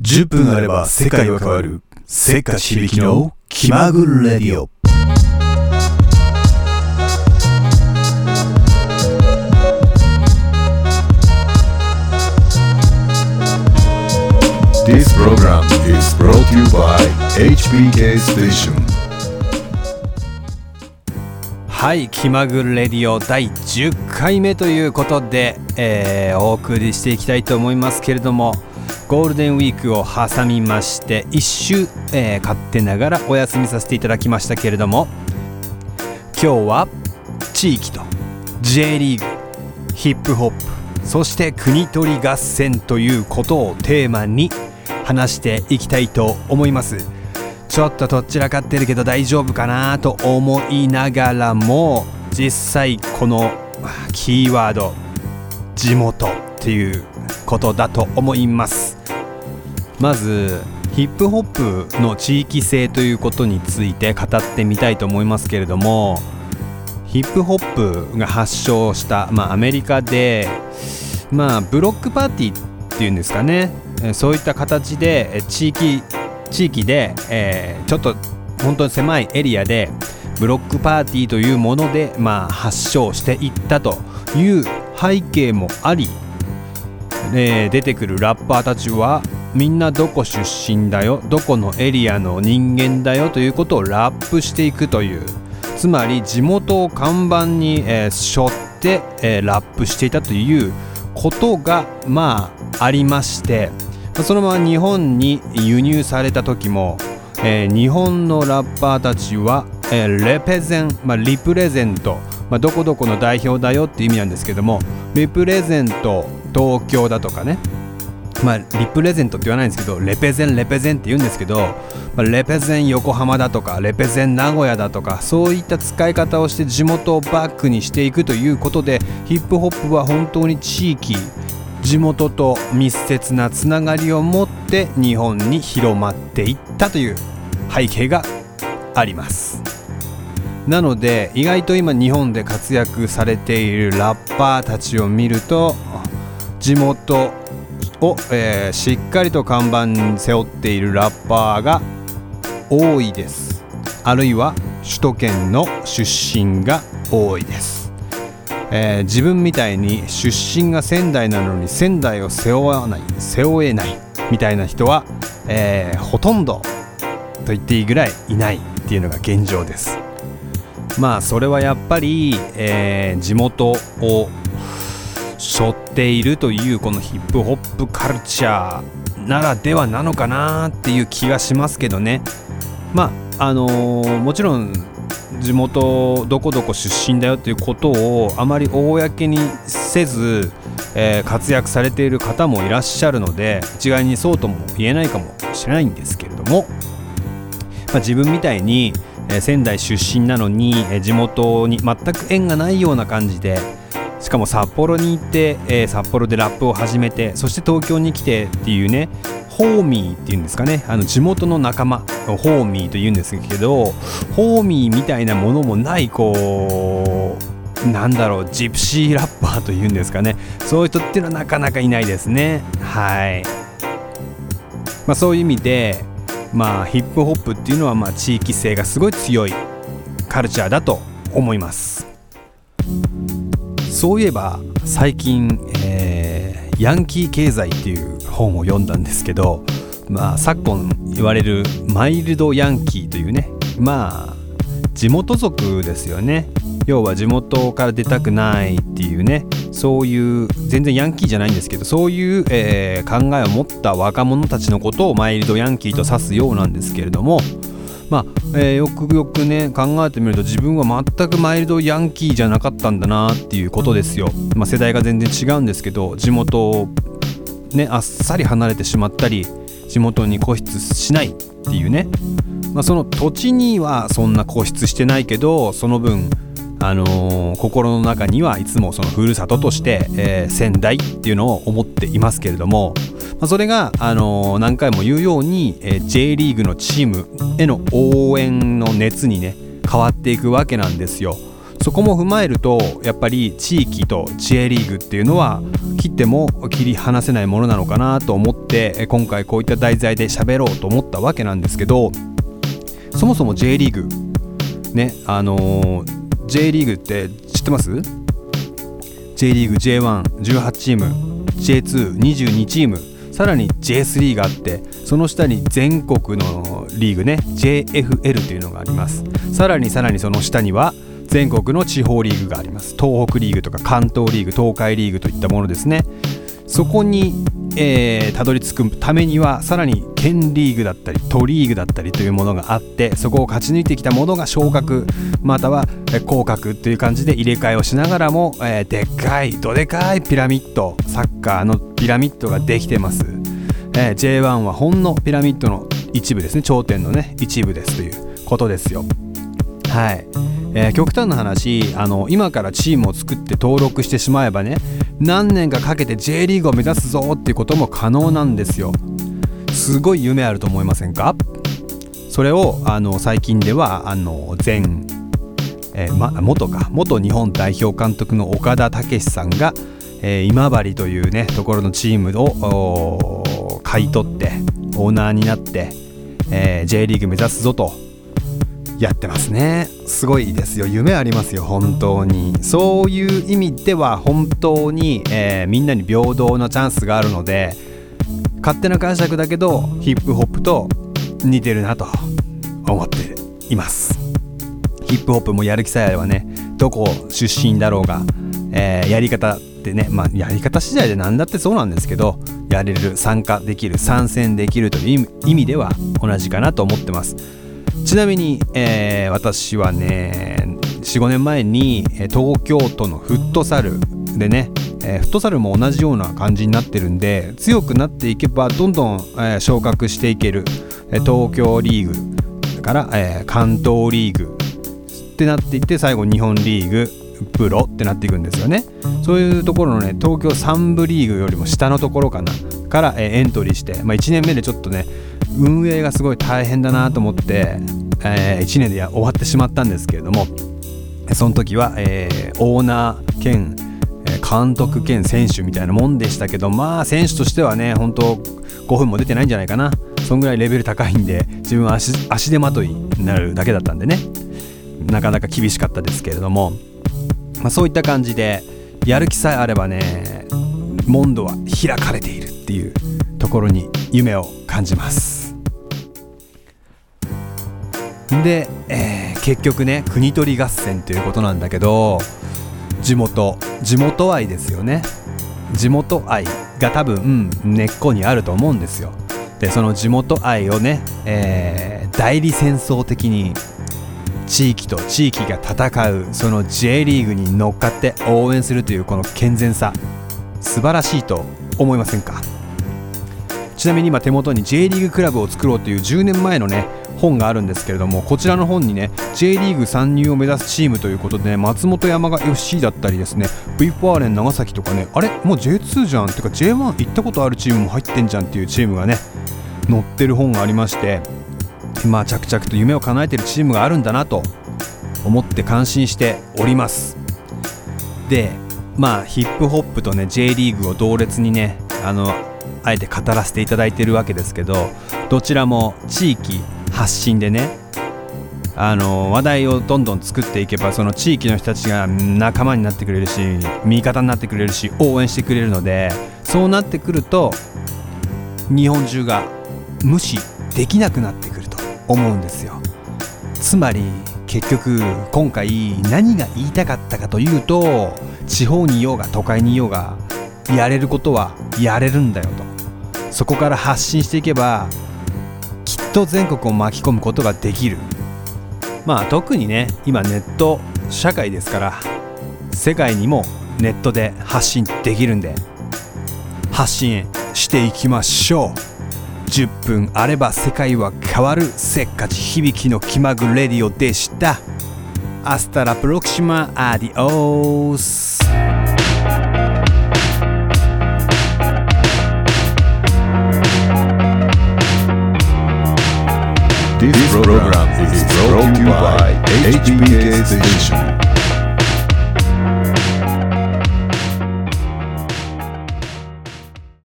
10分あれば世界は変わるせっかち響きの気まぐれレディオ This program is brought to you by HBK Station. はい気まぐれレディオ第10回目ということで、えーお送りしていきたいと思いますけれどもゴールデンウィークを挟みまして一周、えー勝手ながらお休みさせていただきましたけれども今日は地域と J リーグヒップホップそして国取り合戦ということをテーマに話していきたいと思います。ちょっとどっちらかってるけど大丈夫かなと思いながらも実際このキーワード地元っていうことだと思います。まずヒップホップの地域性ということについて語ってみたいと思いますけれどもヒップホップが発祥した、まあ、アメリカでまあブロックパーティーっていうんですかね。そういった形で地域地域で、えーちょっと本当に狭いエリアでブロックパーティーというもので、まあ、発祥していったという背景もあり、えー出てくるラッパーたちはみんなどこ出身だよどこのエリアの人間だよということをラップしていくという。つまり地元を看板に、えー背負って、えーラップしていたということがまあありまして。そのまま日本に輸入された時も、えー日本のラッパーたちは、えーレペゼン、まあ、リプレゼント、まあ、どこどこの代表だよっていう意味なんですけどもリプレゼント東京だとかね。まあ、リプレゼントって言わないんですけどレペゼンレペゼンって言うんですけど、まあ、レペゼン横浜だとかレペゼン名古屋だとかそういった使い方をして地元をバックにしていくということでヒップホップは本当に地域地元と密接なつながりを持って日本に広まっていったという背景があります。なので意外と今日本で活躍されているラッパーたちを見ると地元を、えーしっかりと看板に背負っているラッパーが多いです。あるいは首都圏の出身が多いです、えー自分みたいに出身が仙台なのに仙台を背負わない背負えないみたいな人は、えーほとんどと言っていいぐらいいないっていうのが現状です。まあそれはやっぱり、えー地元を背負っているというこのヒップホップカルチャーならではなのかなっていう気がしますけどね。まああのーもちろん地元どこどこ出身だよっていうことをあまり公にせず、えー活躍されている方もいらっしゃるので一概にそうとも言えないかもしれないんですけれども、まあ、自分みたいに、えー仙台出身なのに、えー地元に全く縁がないような感じでしかも札幌に行って、えー札幌でラップを始めてそして東京に来てっていうねホーミーっていうんですかね。あの地元の仲間ホーミーと言うんですけどホーミーみたいなものもないこうなんだろうジプシーラッパーというんですかね。そういう人っていうのはなかなかいないですね。はい、まあ、そういう意味でまあヒップホップっていうのはまあ地域性がすごい強いカルチャーだと思います。そういえば最近、えーヤンキー経済」っていう本を読んだんですけど、まあ、昨今言われるマイルドヤンキーというねまあ地元族ですよね。要は地元から出たくないっていうねそういう全然ヤンキーじゃないんですけどそういう、えー考えを持った若者たちのことをマイルドヤンキーと指すようなんですけれどもまあ、えーよくよくね考えてみると自分は全くマイルドヤンキーじゃなかったんだなっていうことですよ、まあ、世代が全然違うんですけど地元をねあっさり離れてしまったり地元に固執しないっていうね、まあ、その土地にはそんな固執してないけどその分あのー心の中にはいつもそのふるさととして、えー仙台っていうのを思っていますけれども、まあ、それが、あのー何回も言うように、えー J リーグのチームへの応援の熱にね変わっていくわけなんですよ。そこも踏まえるとやっぱり地域と J リーグっていうのは切っても切り離せないものなのかなと思って今回こういった題材で喋ろうと思ったわけなんですけどそもそも J リーグねあのー、J リーグって知ってます？J リーグ J118 チーム J222 チームさらに J3 があってその下に全国のリーグね JFL というのがあります。さらにさらにその下には全国の地方リーグがあります。東北リーグとか関東リーグ東海リーグといったものですね。そこにえー、たどり着くためにはさらに県リーグだったり都リーグだったりというものがあってそこを勝ち抜いてきたものが昇格または降格という感じで入れ替えをしながらも、えー、でっかいどでかいピラミッドサッカーのピラミッドができてます、えー、J1 はほんのピラミッドの一部ですね。頂点のね一部ですということですよ。はい、えー、極端な話あの今からチームを作って登録してしまえばね何年かかけて J リーグを目指すぞっていうことも可能なんですよ。すごい夢あると思いませんか？それをあの最近ではあの前、えーま、元か元日本代表監督の岡田武史さんが、えー、今治というねところのチームを買い取ってオーナーになって、えー、J リーグ目指すぞとやってますね。すごいですよ。夢ありますよ本当に。そういう意味では本当に、えー、みんなに平等なチャンスがあるので勝手な解釈だけどヒップホップと似てるなと思っています。ヒップホップもやる気さえあればねどこ出身だろうが、えー、やり方ってねまあやり方次第で何だってそうなんですけどやれる参加できる参戦できるという意味では同じかなと思ってます。ちなみに、えー、私はね45年前に東京都のフットサルでね、えー、フットサルも同じような感じになってるんで強くなっていけばどんどん、えー、昇格していける、東京リーグから、え関東リーグってなっていって最後日本リーグプロってなっていくんですよね。そういうところのね東京3部リーグよりも下のところかなから、えエントリーして、まあ、1年目でちょっとね運営がすごい大変だなと思って、えー、1年で終わってしまったんですけれどもその時は、えー、オーナー兼監督兼選手みたいなもんでしたけどまあ選手としてはね本当5分も出てないんじゃないかな。そんぐらいレベル高いんで自分は足足手まといになるだけだったんでね。なかなか厳しかったですけれども、まあ、そういった感じでやる気さえあればね門戸は開かれているっていうところに夢を感じます。で、えー、結局ね国取り合戦ということなんだけど地元地元愛ですよね。地元愛が多分、うん、根っこにあると思うんですよ。でその地元愛をね、えー、代理戦争的に地域と地域が戦うその J リーグに乗っかって応援するというこの健全さ素晴らしいと思いませんか？ちなみに今手元に J リーグクラブを作ろうという10年前のね本があるんですけれどもこちらの本にね J リーグ参入を目指すチームということでね松本山が FC だったりですね V フォーレン長崎とかねあれ？もう J2 じゃん？っていうか J1 行ったことあるチームも入ってんじゃんっていうチームがね載ってる本がありましてまあ着々と夢を叶えてるチームがあるんだなと思って感心しております。でまあヒップホップとね J リーグを同列にねあのあえて語らせていただいてるわけですけどどちらも地域発信でねあの話題をどんどん作っていけばその地域の人たちが仲間になってくれるし味方になってくれるし応援してくれるのでそうなってくると日本中が無視できなくなってくると思うんですよ。つまり結局今回何が言いたかったかというと地方にいようが都会にいようがやれることはやれるんだよと。そこから発信していけばと全国を巻き込むことができる。まあ特にね今ネット社会ですから世界にもネットで発信できるんで発信していきましょう。10分あれば世界は変わるせっかち響きの気まぐレディオでした。アスタラプロクシマアディオース。This program is brought to you by HBK Station.